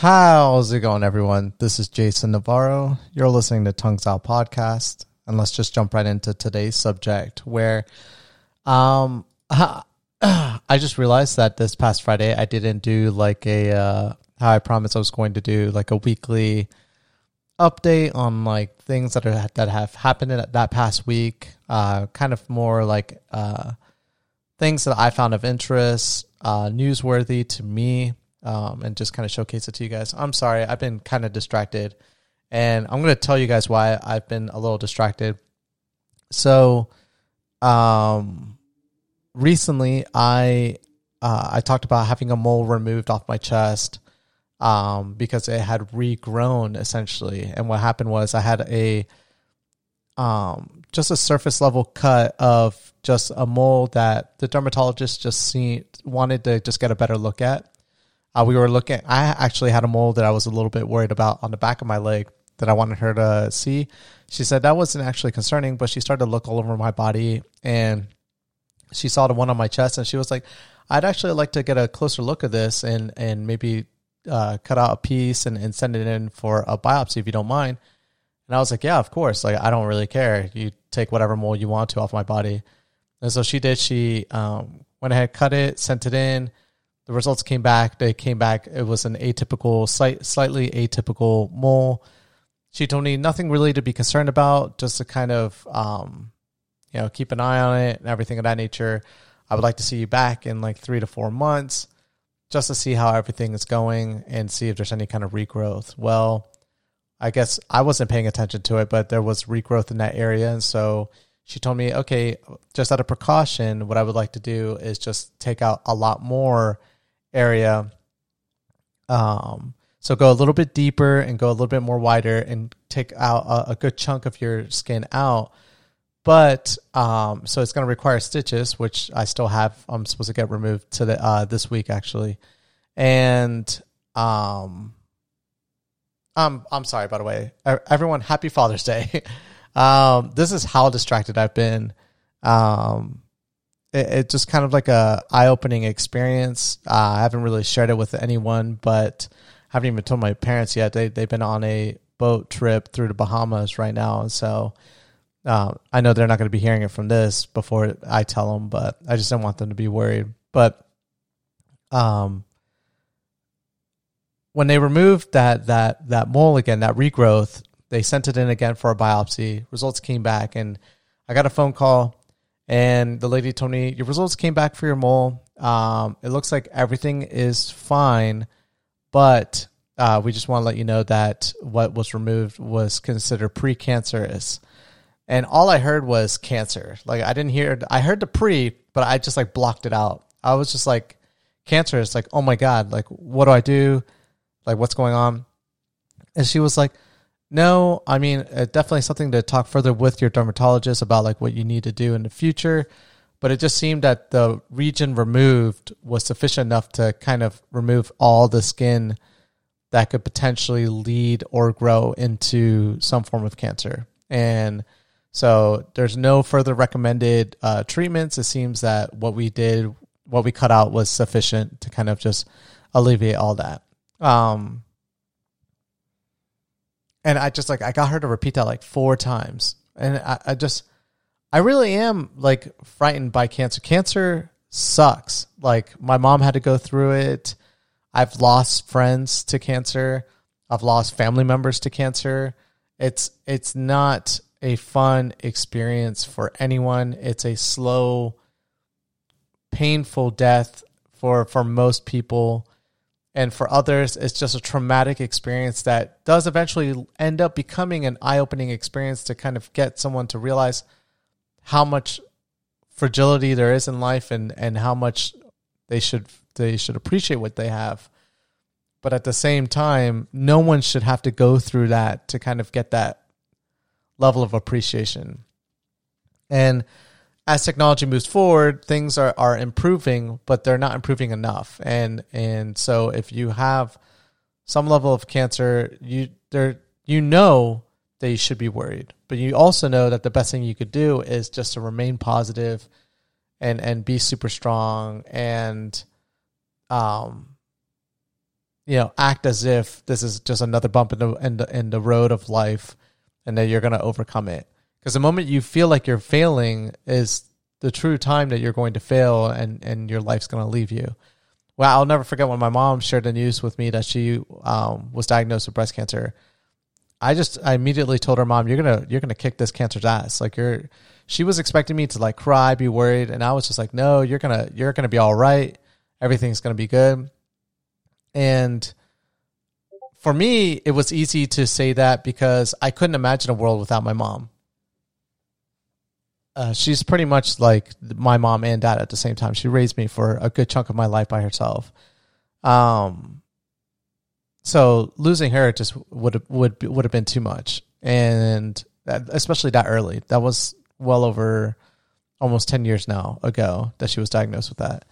How's it going, everyone? This is Jason Navarro. You're listening to Tongues Out Podcast, and let's just jump right into today's subject. Where, um, I just realized that this past Friday I didn't do like a uh, how I promised I was going to do like a weekly update on like things that are that have happened in that past week. Uh, kind of more like uh, things that I found of interest, uh, newsworthy to me, um, and just kind of showcase it to you guys. I'm sorry, I've been kind of distracted, and I'm going to tell you guys why I've been a little distracted. So, um, recently I uh, I talked about having a mole removed off my chest um, because it had regrown essentially, and what happened was I had a um, just a surface level cut of just a mole that the dermatologist just seen wanted to just get a better look at. Uh, we were looking. I actually had a mole that I was a little bit worried about on the back of my leg that I wanted her to see. She said that wasn't actually concerning, but she started to look all over my body and she saw the one on my chest and she was like, I'd actually like to get a closer look at this and, and maybe uh, cut out a piece and, and send it in for a biopsy if you don't mind. And I was like, yeah, of course. Like, I don't really care. You take whatever mole you want to off my body. And so she did. She um, went ahead, cut it, sent it in. The results came back. They came back. It was an atypical, slight, slightly atypical mole. She told me nothing really to be concerned about, just to kind of, um, you know, keep an eye on it and everything of that nature. I would like to see you back in like three to four months just to see how everything is going and see if there's any kind of regrowth. Well, I guess I wasn't paying attention to it, but there was regrowth in that area. And so she told me, okay, just out of precaution, what I would like to do is just take out a lot more area. Um, so go a little bit deeper and go a little bit more wider and take out a, a good chunk of your skin out. But um, so it's going to require stitches, which I still have. I'm supposed to get removed to uh, this week actually, and um, um, I'm sorry by the way, everyone. Happy Father's Day. um, this is how distracted I've been. Um, it, it just kind of like a eye opening experience. Uh, I haven't really shared it with anyone, but I haven't even told my parents yet. They they've been on a boat trip through the Bahamas right now, and so uh, I know they're not going to be hearing it from this before I tell them, but I just don't want them to be worried. But um, when they removed that that that mole again, that regrowth, they sent it in again for a biopsy. Results came back, and I got a phone call, and the lady told me your results came back for your mole. Um, it looks like everything is fine but uh, we just want to let you know that what was removed was considered precancerous. And all I heard was cancer. Like I didn't hear, I heard the pre, but I just like blocked it out. I was just like, cancer. It's like, oh my God, like what do I do? Like what's going on? And she was like, no, I mean, uh, definitely something to talk further with your dermatologist about like what you need to do in the future but it just seemed that the region removed was sufficient enough to kind of remove all the skin that could potentially lead or grow into some form of cancer. And so there's no further recommended uh, treatments. It seems that what we did, what we cut out, was sufficient to kind of just alleviate all that. Um, and I just like I got her to repeat that like four times, and I, I just I really am like frightened by cancer. Cancer sucks. Like my mom had to go through it. I've lost friends to cancer. I've lost family members to cancer. It's it's not a fun experience for anyone. It's a slow painful death for for most people and for others it's just a traumatic experience that does eventually end up becoming an eye-opening experience to kind of get someone to realize how much fragility there is in life and and how much they should they should appreciate what they have. But at the same time no one should have to go through that to kind of get that level of appreciation. And as technology moves forward things are, are improving but they're not improving enough and and so if you have some level of cancer you there you know that you should be worried. But you also know that the best thing you could do is just to remain positive and and be super strong and um you know, act as if this is just another bump in the in the, in the road of life, and that you're going to overcome it. Because the moment you feel like you're failing is the true time that you're going to fail, and and your life's going to leave you. Well, I'll never forget when my mom shared the news with me that she um, was diagnosed with breast cancer. I just I immediately told her mom, "You're gonna you're gonna kick this cancer's ass." Like you're, she was expecting me to like cry, be worried, and I was just like, "No, you're gonna you're gonna be all right. Everything's gonna be good." And for me, it was easy to say that because I couldn't imagine a world without my mom. Uh, she's pretty much like my mom and dad at the same time. She raised me for a good chunk of my life by herself. Um, so losing her just would would would have been too much, and that, especially that early. That was well over almost ten years now ago that she was diagnosed with that.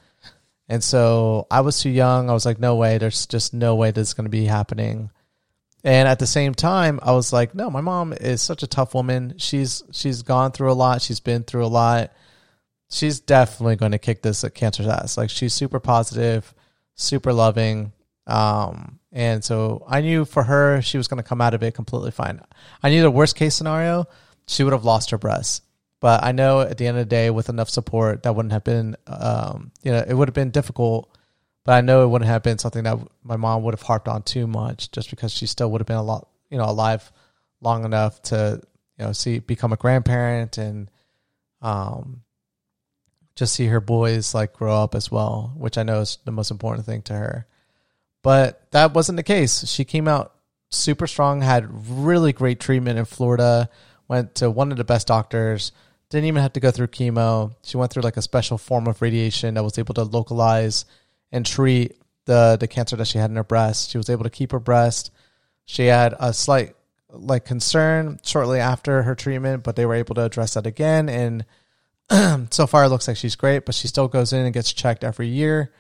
And so I was too young. I was like, no way. There's just no way this is going to be happening. And at the same time, I was like, no, my mom is such a tough woman. She's she's gone through a lot. She's been through a lot. She's definitely going to kick this cancer's ass. Like she's super positive, super loving. Um, and so I knew for her, she was going to come out of it completely fine. I knew the worst case scenario, she would have lost her breast. But I know at the end of the day, with enough support, that wouldn't have been, um, you know, it would have been difficult. But I know it wouldn't have been something that my mom would have harped on too much, just because she still would have been a lot, you know, alive long enough to, you know, see become a grandparent and, um, just see her boys like grow up as well, which I know is the most important thing to her. But that wasn't the case. She came out super strong, had really great treatment in Florida, went to one of the best doctors didn't even have to go through chemo. She went through like a special form of radiation that was able to localize and treat the the cancer that she had in her breast. She was able to keep her breast. She had a slight like concern shortly after her treatment, but they were able to address that again. And so far, it looks like she's great. But she still goes in and gets checked every year.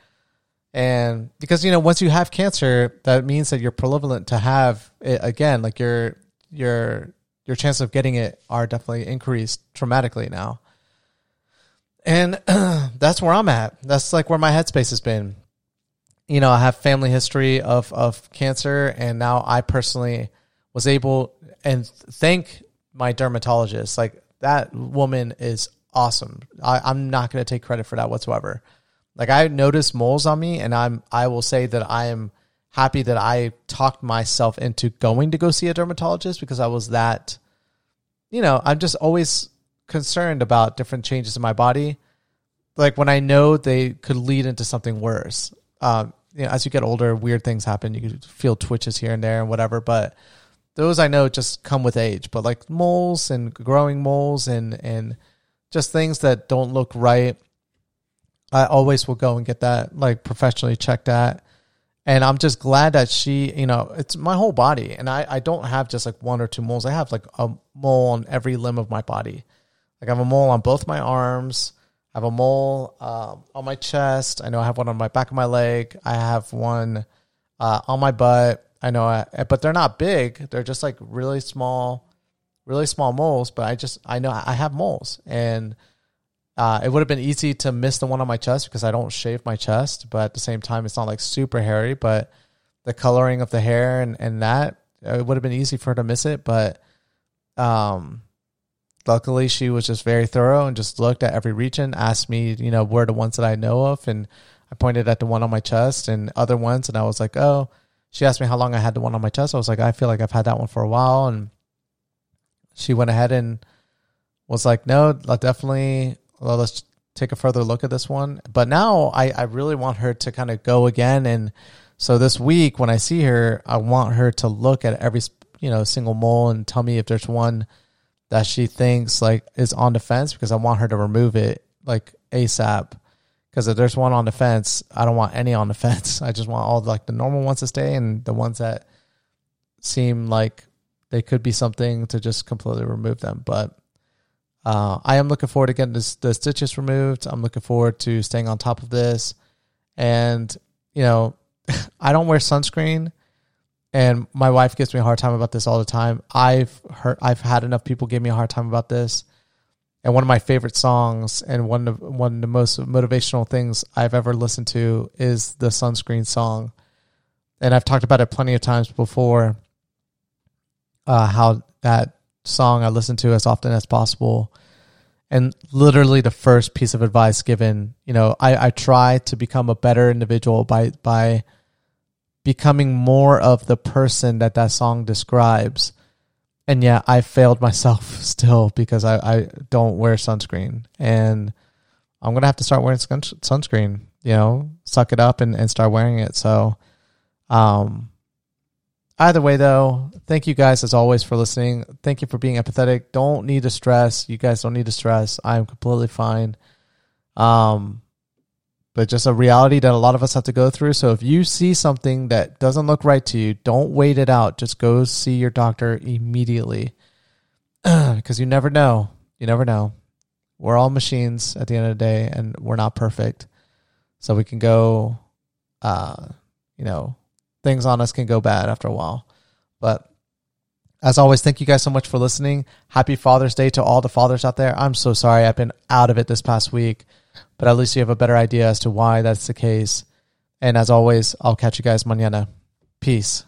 And because you know, once you have cancer, that means that you're prevalent to have it again. Like your your your chances of getting it are definitely increased dramatically now. And that's where I'm at. That's like where my headspace has been. You know, I have family history of of cancer, and now I personally was able and thank my dermatologist. Like that woman is awesome. I, I'm not going to take credit for that whatsoever. Like I noticed moles on me, and I'm I will say that I am happy that I talked myself into going to go see a dermatologist because I was that, you know, I'm just always concerned about different changes in my body. Like when I know they could lead into something worse. Um, you know, as you get older, weird things happen. You can feel twitches here and there and whatever, but those I know just come with age. But like moles and growing moles and and just things that don't look right, I always will go and get that like professionally checked at and I'm just glad that she, you know, it's my whole body, and I I don't have just like one or two moles. I have like a mole on every limb of my body. Like I have a mole on both my arms. I have a mole um, on my chest. I know I have one on my back of my leg. I have one uh, on my butt. I know, I, but they're not big. They're just like really small, really small moles. But I just I know I have moles, and uh, it would have been easy to miss the one on my chest because I don't shave my chest, but at the same time, it's not like super hairy. But the coloring of the hair and, and that, it would have been easy for her to miss it. But um, luckily, she was just very thorough and just looked at every region, asked me, you know, where the ones that I know of. And I pointed at the one on my chest and other ones. And I was like, oh, she asked me how long I had the one on my chest. I was like, I feel like I've had that one for a while. And she went ahead and was like, no, definitely well, let's take a further look at this one. But now I, I really want her to kind of go again. And so this week when I see her, I want her to look at every, you know, single mole and tell me if there's one that she thinks like is on the fence because I want her to remove it like ASAP. Because if there's one on the fence, I don't want any on the fence. I just want all like the normal ones to stay and the ones that seem like they could be something to just completely remove them. But uh, I am looking forward to getting this, the stitches removed. I'm looking forward to staying on top of this. And, you know, I don't wear sunscreen and my wife gives me a hard time about this all the time. I've heard, I've had enough people give me a hard time about this. And one of my favorite songs and one of one of the most motivational things I've ever listened to is the sunscreen song. and I've talked about it plenty of times before. Uh, how that song I listen to as often as possible, and literally the first piece of advice given, you know, I, I try to become a better individual by by becoming more of the person that that song describes. And yeah, I failed myself still because I, I don't wear sunscreen. And I'm going to have to start wearing sunscreen, you know, suck it up and, and start wearing it. So, um, either way though, thank you guys as always for listening. Thank you for being empathetic. Don't need to stress. You guys don't need to stress. I'm completely fine. Um, but just a reality that a lot of us have to go through. So if you see something that doesn't look right to you, don't wait it out. Just go see your doctor immediately because you never know. You never know. We're all machines at the end of the day and we're not perfect. So we can go, uh, you know, things on us can go bad after a while. But as always, thank you guys so much for listening. Happy Father's Day to all the fathers out there. I'm so sorry I've been out of it this past week but at least you have a better idea as to why that's the case. And as always, I'll catch you guys mañana. Peace.